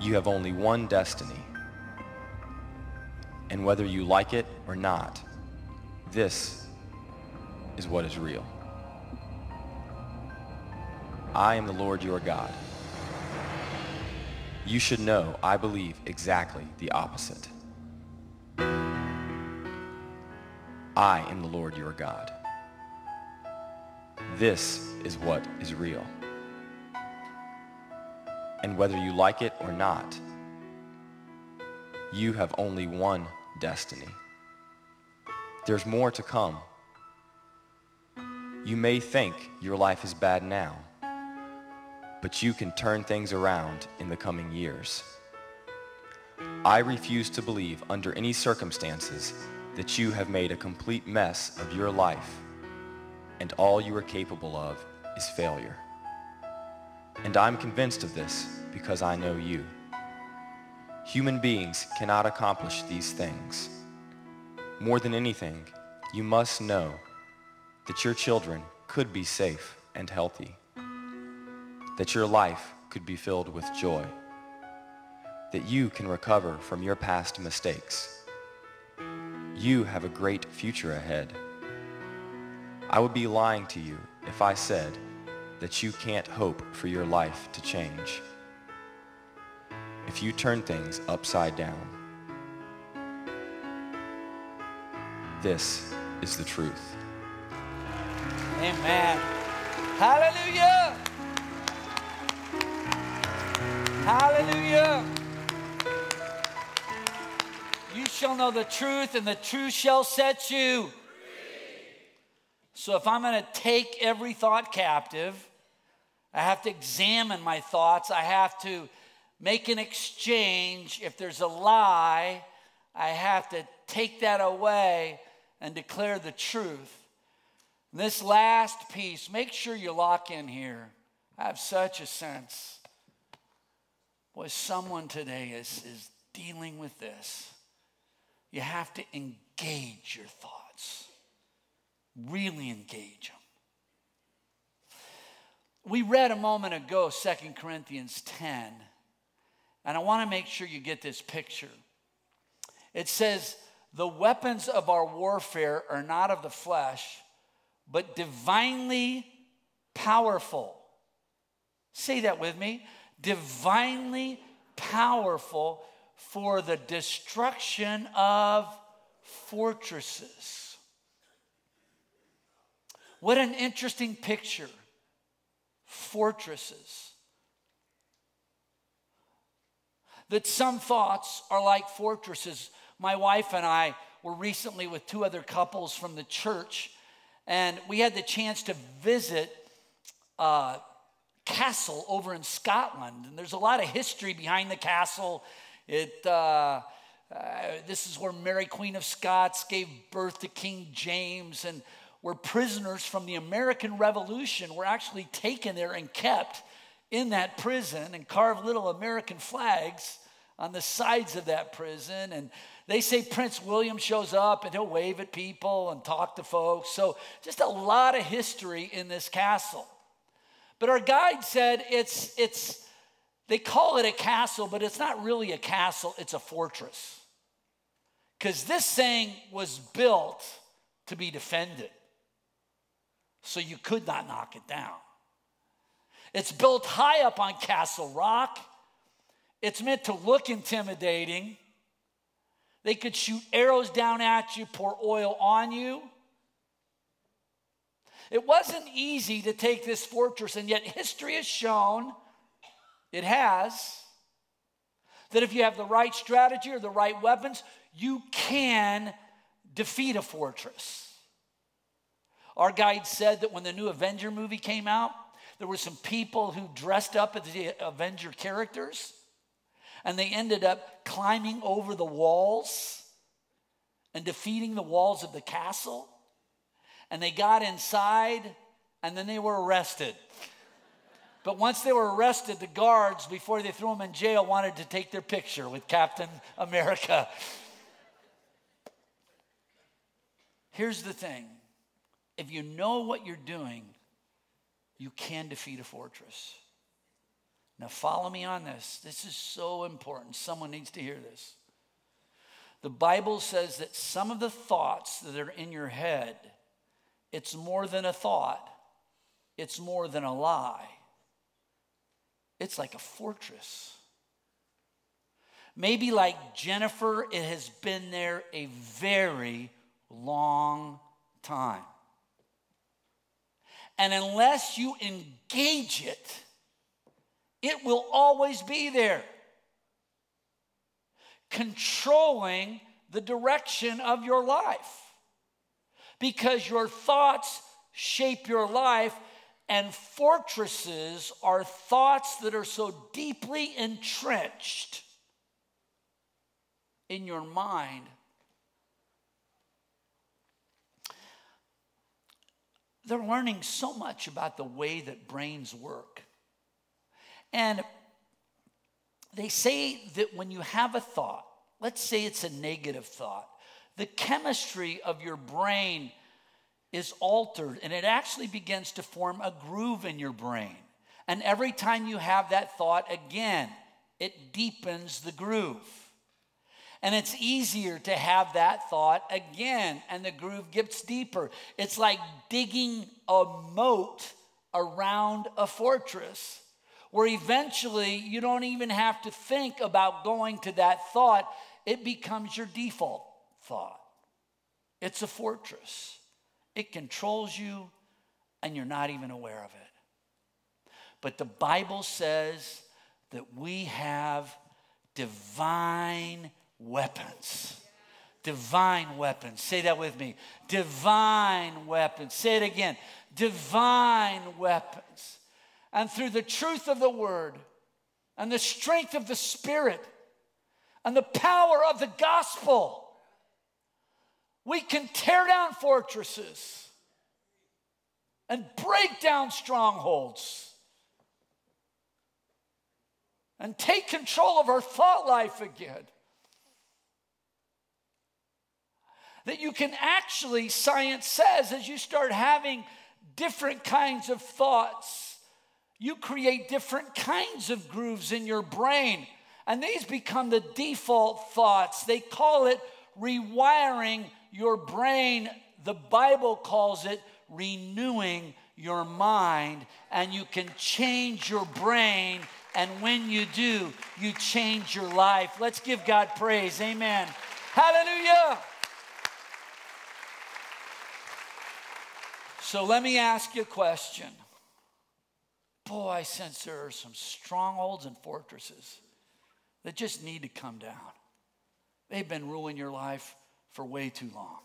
you have only one destiny. And whether you like it or not, this is what is real. I am the Lord your God. You should know I believe exactly the opposite. I am the Lord your God. This is what is real and whether you like it or not, you have only one destiny. There's more to come. You may think your life is bad now, but you can turn things around in the coming years. I refuse to believe under any circumstances that you have made a complete mess of your life and all you are capable of is failure. And I'm convinced of this because I know you. Human beings cannot accomplish these things. More than anything, you must know that your children could be safe and healthy, that your life could be filled with joy, that you can recover from your past mistakes. You have a great future ahead. I would be lying to you if I said that you can't hope for your life to change. If you turn things upside down, this is the truth. Amen. Hallelujah. Hallelujah. You shall know the truth, and the truth shall set you. So, if I'm going to take every thought captive I have to examine my thoughts. I have to make an exchange. If there's a lie, I have to take that away and declare the truth. And this last piece, make sure you lock in here. I have such a sense. Boy, someone today is, is dealing with this. You have to engage your thoughts, really engage them. We read a moment ago 2 Corinthians 10, and I want to make sure you get this picture. It says, The weapons of our warfare are not of the flesh, but divinely powerful. Say that with me. Divinely powerful for the destruction of fortresses. What an interesting picture fortresses. That some thoughts are like fortresses. My wife and I were recently with two other couples from the church, and we had the chance to visit a castle over in Scotland. And there's a lot of history behind the castle. It, uh, uh, this is where Mary, Queen of Scots, gave birth to King James, and where prisoners from the American Revolution were actually taken there and kept in that prison and carved little American flags on the sides of that prison. And they say Prince William shows up and he'll wave at people and talk to folks. So, just a lot of history in this castle. But our guide said it's, it's, they call it a castle, but it's not really a castle, it's a fortress. Because this thing was built to be defended so you could not knock it down. It's built high up on Castle Rock. It's meant to look intimidating. They could shoot arrows down at you, pour oil on you. It wasn't easy to take this fortress, and yet history has shown, it has, that if you have the right strategy or the right weapons, you can defeat a fortress. Our guide said that when the new Avenger movie came out, there were some people who dressed up as the Avenger characters, and they ended up climbing over the walls and defeating the walls of the castle. And they got inside, and then they were arrested. But once they were arrested, the guards, before they threw them in jail, wanted to take their picture with Captain America. Here's the thing if you know what you're doing, you can defeat a fortress. Now, follow me on this. This is so important. Someone needs to hear this. The Bible says that some of the thoughts that are in your head, it's more than a thought, it's more than a lie. It's like a fortress. Maybe like Jennifer, it has been there a very long time. And unless you engage it, it will always be there, controlling the direction of your life. Because your thoughts shape your life, and fortresses are thoughts that are so deeply entrenched in your mind they're learning so much about the way that brains work. And they say that when you have a thought, let's say it's a negative thought, the chemistry of your brain is altered and it actually begins to form a groove in your brain. And every time you have that thought again, it deepens the groove. And it's easier to have that thought again, and the groove gets deeper. It's like digging a moat around a fortress where eventually you don't even have to think about going to that thought, it becomes your default thought. It's a fortress, it controls you, and you're not even aware of it. But the Bible says that we have divine weapons. Divine weapons. Say that with me. Divine weapons. Say it again. Divine weapons. and through the truth of the word and the strength of the Spirit and the power of the gospel, we can tear down fortresses and break down strongholds and take control of our thought life again. That you can actually, science says, as you start having different kinds of thoughts, you create different kinds of grooves in your brain. And these become the default thoughts. They call it rewiring your brain. The Bible calls it renewing your mind. And you can change your brain. And when you do, you change your life. Let's give God praise. Amen. Hallelujah. So let me ask you a question. Boy, I sense there are some strongholds and fortresses that just need to come down. They've been ruling your life for way too long.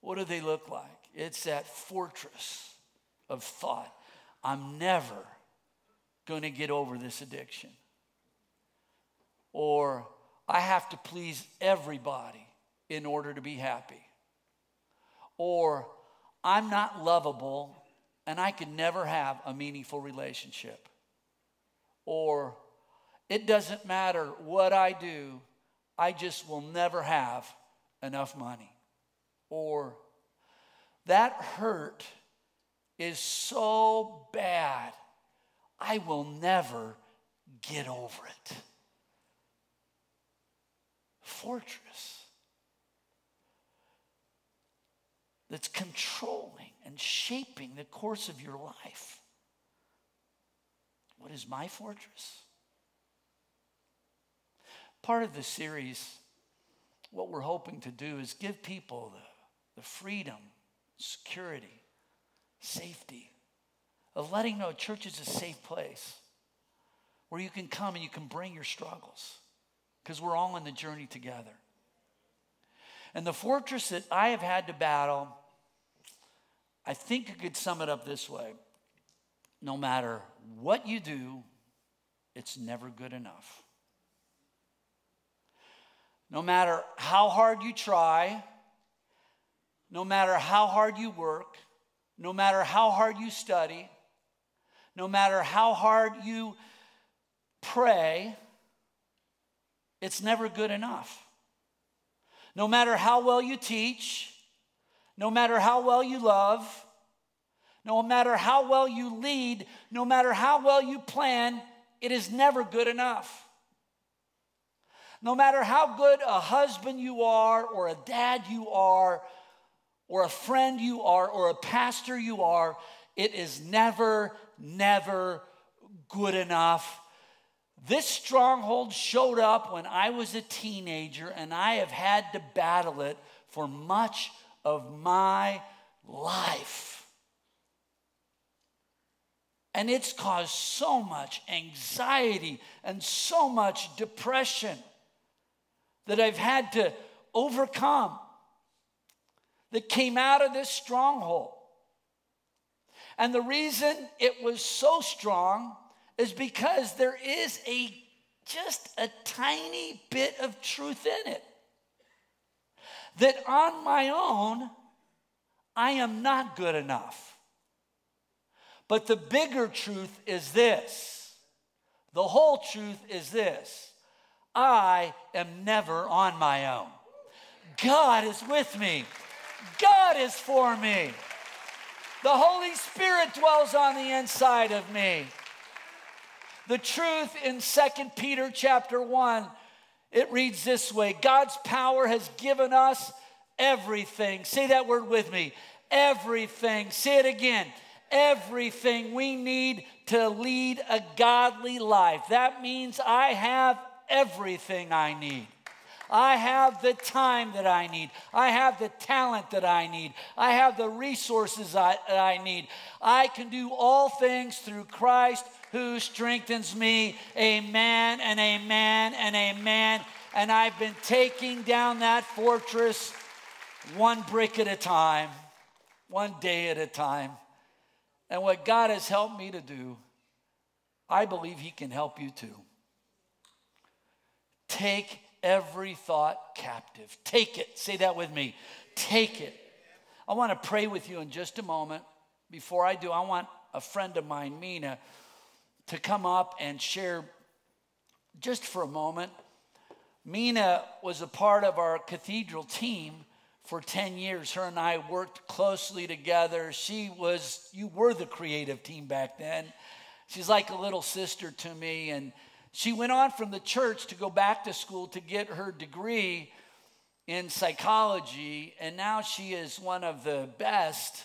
What do they look like? It's that fortress of thought. I'm never going to get over this addiction. Or I have to please everybody in order to be happy. Or I'm not lovable and I can never have a meaningful relationship. Or it doesn't matter what I do, I just will never have enough money. Or that hurt is so bad, I will never get over it. Fortress that's controlling and shaping the course of your life. What is my fortress? Part of the series, what we're hoping to do is give people the, the freedom, security, safety of letting know church is a safe place where you can come and you can bring your struggles because we're all in the journey together. And the fortress that I have had to battle, I think you could sum it up this way no matter what you do, it's never good enough. No matter how hard you try, no matter how hard you work, no matter how hard you study, no matter how hard you pray, it's never good enough. No matter how well you teach, no matter how well you love, no matter how well you lead, no matter how well you plan, it is never good enough. No matter how good a husband you are, or a dad you are, or a friend you are, or a pastor you are, it is never, never good enough this stronghold showed up when I was a teenager, and I have had to battle it for much of my life. And it's caused so much anxiety and so much depression that I've had to overcome that came out of this stronghold. And the reason it was so strong is because there is a just a tiny bit of truth in it. That on my own, I am not good enough. But the bigger truth is this the whole truth is this I am never on my own. God is with me, God is for me. The Holy Spirit dwells on the inside of me. The truth in Second Peter chapter 1, it reads this way God's power has given us everything. Say that word with me. Everything. Say it again. Everything we need to lead a godly life. That means I have everything I need. I have the time that I need. I have the talent that I need. I have the resources I, that I need. I can do all things through Christ who strengthens me. Amen and amen and amen. And I've been taking down that fortress one brick at a time, one day at a time. And what God has helped me to do, I believe He can help you too. Take every thought captive. Take it. Say that with me. Take it. I want to pray with you in just a moment. Before I do, I want a friend of mine, Mina, to come up and share just for a moment. Mina was a part of our cathedral team for 10 years. Her and I worked closely together. She was, you were the creative team back then. She's like a little sister to me. And she went on from the church to go back to school to get her degree in psychology. And now she is one of the best,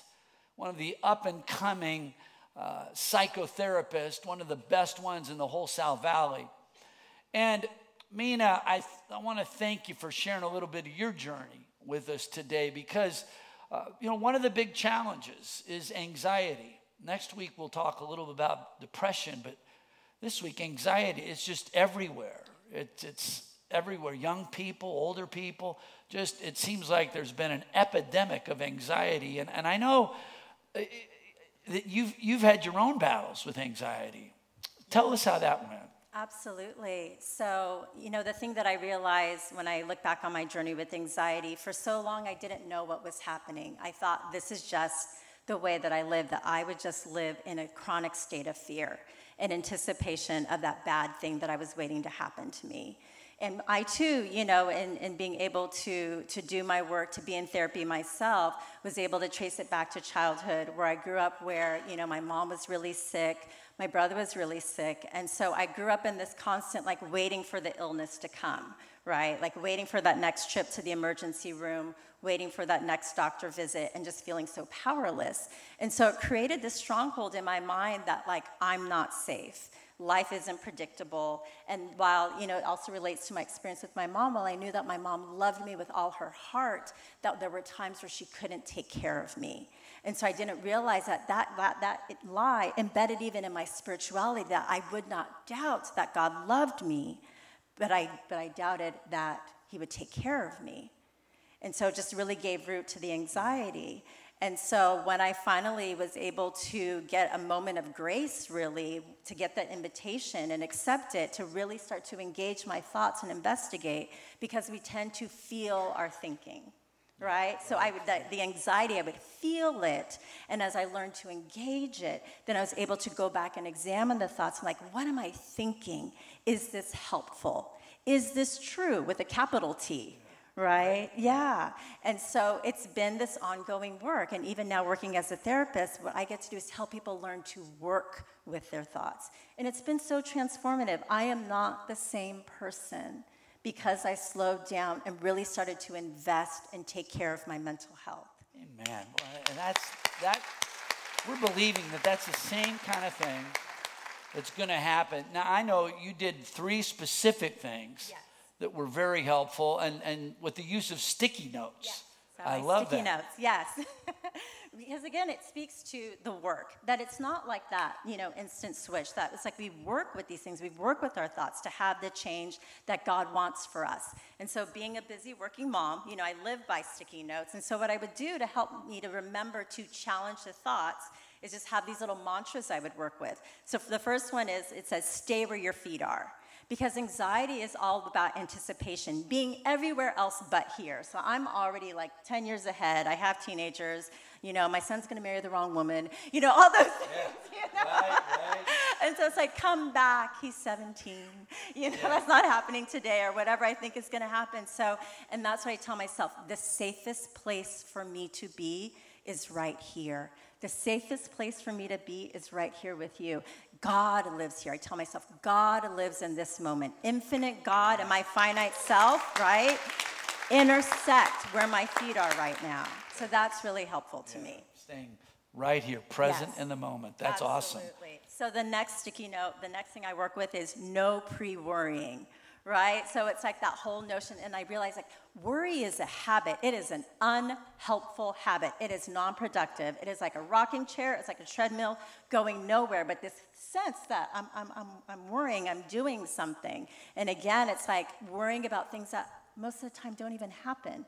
one of the up and coming uh, psychotherapists, one of the best ones in the whole South Valley. And Mina, I, I want to thank you for sharing a little bit of your journey with us today because, uh, you know, one of the big challenges is anxiety. Next week, we'll talk a little bit about depression, but this week, anxiety is just everywhere. It, it's everywhere. Young people, older people, just it seems like there's been an epidemic of anxiety. And, and I know uh, that you've, you've had your own battles with anxiety. Tell us how that went. Absolutely. So, you know, the thing that I realized when I look back on my journey with anxiety, for so long I didn't know what was happening. I thought this is just the way that I live, that I would just live in a chronic state of fear in anticipation of that bad thing that I was waiting to happen to me. And I too, you know, in, in being able to, to do my work, to be in therapy myself, was able to trace it back to childhood where I grew up where, you know, my mom was really sick. My brother was really sick. And so I grew up in this constant, like, waiting for the illness to come, right? Like, waiting for that next trip to the emergency room, waiting for that next doctor visit, and just feeling so powerless. And so it created this stronghold in my mind that, like, I'm not safe life isn't predictable and while you know it also relates to my experience with my mom while i knew that my mom loved me with all her heart that there were times where she couldn't take care of me and so I didn't realize that that, that, that lie embedded even in my spirituality that I would not doubt that God loved me, but I, but I doubted that He would take care of me. And so it just really gave root to the anxiety. And so when I finally was able to get a moment of grace, really, to get that invitation and accept it, to really start to engage my thoughts and investigate, because we tend to feel our thinking right? So I would, the, the, anxiety, I would feel it. And as I learned to engage it, then I was able to go back and examine the thoughts. I'm like, what am I thinking? Is this helpful? Is this true with a capital T? Right? Yeah. And so it's been this ongoing work. And even now, working as a therapist, what I get to do is help people learn to work with their thoughts. And it's been so transformative. I am not the same person because I slowed down and really started to invest and take care of my mental health. Amen. And that's that. We're believing that that's the same kind of thing that's going to happen. Now I know you did three specific things yes. that were very helpful, and and with the use of sticky notes. Yes. So I love sticky that. notes. Yes. because again it speaks to the work that it's not like that you know instant switch that it's like we work with these things we work with our thoughts to have the change that god wants for us. And so being a busy working mom you know i live by sticky notes. And so what i would do to help me to remember to challenge the thoughts is just have these little mantras i would work with. So the first one is it says stay where your feet are because anxiety is all about anticipation, being everywhere else but here. So I'm already like 10 years ahead. I have teenagers you know, my son's going to marry the wrong woman, you know, all those things. Yeah. You know? right, right. And so it's like, come back, he's 17. You know, yeah. that's not happening today or whatever I think is going to happen. So, and that's what I tell myself the safest place for me to be is right here. The safest place for me to be is right here with you. God lives here. I tell myself, God lives in this moment. Infinite God and my finite self, right? Intersect where my feet are right now. So that's really helpful to yeah, me. Staying right here, present yes. in the moment. That's Absolutely. awesome. So the next sticky note, the next thing I work with is no pre-worrying right? So it's like that whole notion, and I realize like worry is a habit. It is an unhelpful habit. It is non-productive. It is like a rocking chair. It's like a treadmill going nowhere. But this sense that I'm, I'm, I'm, I'm worrying, I'm doing something, and again, it's like worrying about things that most of the time don't even happen.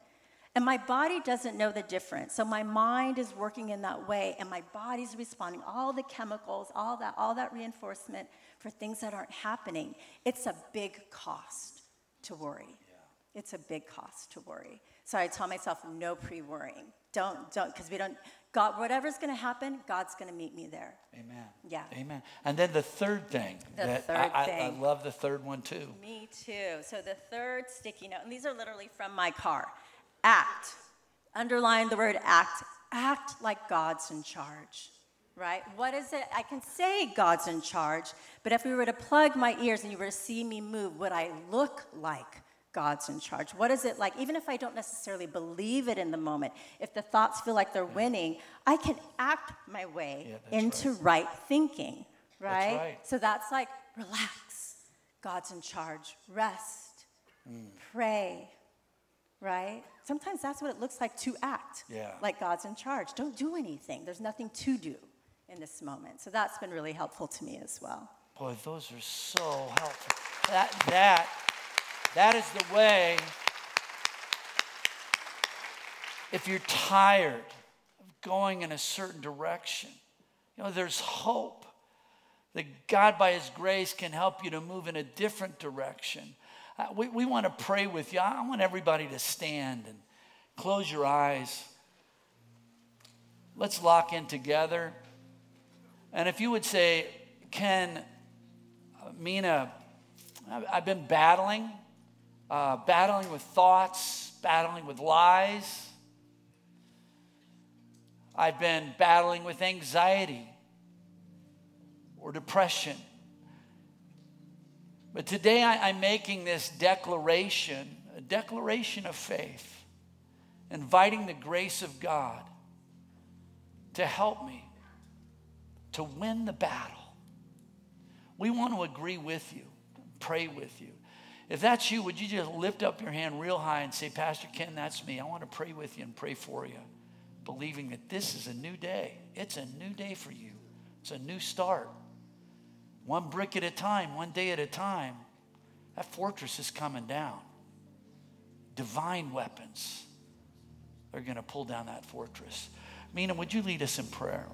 And my body doesn't know the difference. So my mind is working in that way, and my body's responding. All the chemicals, all that, all that reinforcement for things that aren't happening. It's a big cost to worry. It's a big cost to worry. So I tell myself, no pre-worrying. Don't, don't, because we don't, God, whatever's going to happen, God's going to meet me there. Amen. Yeah. Amen. And then the third thing. The that third I, I- I love the third one too. Me too. So the third sticky note, and these are literally from my car act. Underline the word act. Act like God's in charge, right? What is it? I can say God's in charge, but if we were to plug my ears and you were to see me move, would I look like God's in charge? What is it like? Even if I don't necessarily believe it in the moment, if the thoughts feel like they're winning, I can act my way Yeah, into right. thinking, That's right? right. So that's like relax. God's in charge. Rest. Mm. Pray. Right? Sometimes that's what it looks like to act. Yeah. Like God's in charge. Don't do anything. There's nothing to do in this moment. So that's been really helpful to me as well. Boy, those are so helpful. That that that is the way. If you're tired of going in a certain direction, you know, there's hope that God, by His grace, can help you to move in a different direction. Uh, we, we want to pray with you. I want everybody to stand and close your eyes. Let's lock in together. And if you would say, Ken, uh, Mina, I've- I've been battling, uh, battling with thoughts, battling with lies. I've been battling with anxiety or depression. But today I, I'm making this declaration, a declaration of faith, inviting the grace of God to help me to win the battle. We want to agree with you, pray with you. If that's you, would you just lift up your hand real high and say, Pastor Ken, that's me. I want to pray with you and pray for you, believing that this is a new day. It's a new day for you, it's a new start. One brick at a time, one day at a time. That fortress is coming down. Divine weapons are going to pull down that fortress. Mina, would you lead us in prayer?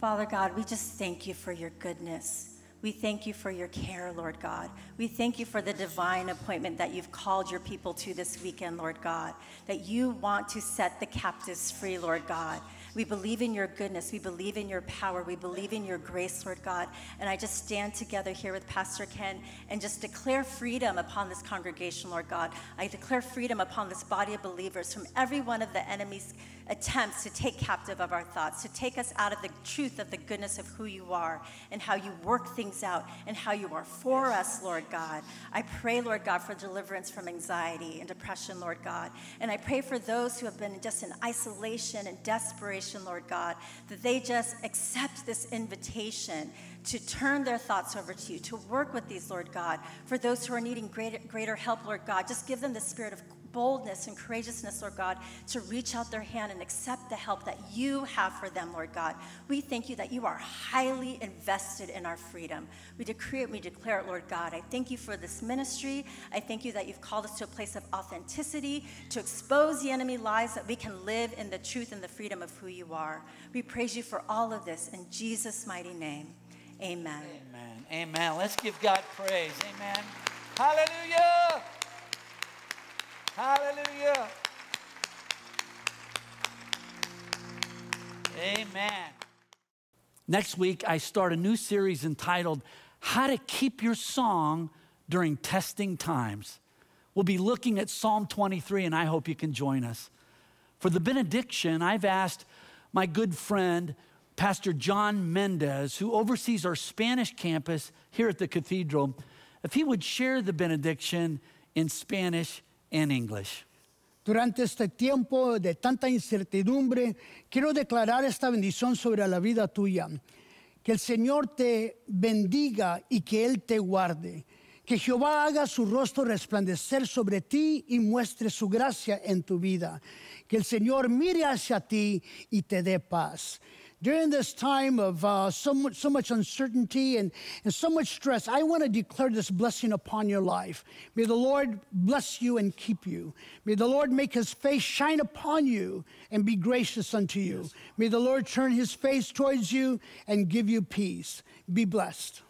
Father God, we just thank you for your goodness. We thank you for your care, Lord God. We thank you for the divine appointment that you've called your people to this weekend, Lord God, that you want to set the captives free, Lord God. We believe in your goodness. We believe in your power. We believe in your grace, Lord God. And I just stand together here with Pastor Ken and just declare freedom upon this congregation, Lord God. I declare freedom upon this body of believers from every one of the enemy's attempts to take captive of our thoughts, to take us out of the truth of the goodness of who you are and how you work things out and how you are for us, Lord God. I pray, Lord God, for deliverance from anxiety and depression, Lord God. And I pray for those who have been just in isolation and desperation, Lord God, that they just accept this invitation to turn their thoughts over to you, to work with these, Lord God. For those who are needing greater, greater help, Lord God, just give them the spirit of boldness and courageousness, Lord God, to reach out their hand and accept the help that you have for them, Lord God. We thank you that you are highly invested in our freedom. We decree it, we declare it, Lord God. I thank you for this ministry. I thank you that you've called us to a place of authenticity, to expose the enemy lies, that we can live in the truth and the freedom of who you are. We praise you for all of this in Jesus' mighty name. Amen. Amen. Amen. Let's give God praise. Amen. Hallelujah. Hallelujah. Amen. Next week, I start a new series entitled How to Keep Your Song During Testing Times. We'll be looking at Psalm 23, and I hope you can join us. For the benediction, I've asked my good friend, Pastor John Mendez, who oversees our Spanish campus here at the cathedral, if he would share the benediction in Spanish and English. Durante este tiempo de tanta incertidumbre, quiero declarar esta bendición sobre la vida tuya. Que el Señor te bendiga y que Él te guarde. Que Jehová haga su rostro resplandecer sobre ti y muestre su gracia en tu vida. Que el Señor mire hacia ti y te dé paz. During this time of uh, so, much, so much uncertainty and, and so much stress, I want to declare this blessing upon your life. May the Lord bless you and keep you. May the Lord make his face shine upon you and be gracious unto you. May the Lord turn his face towards you and give you peace. Be blessed.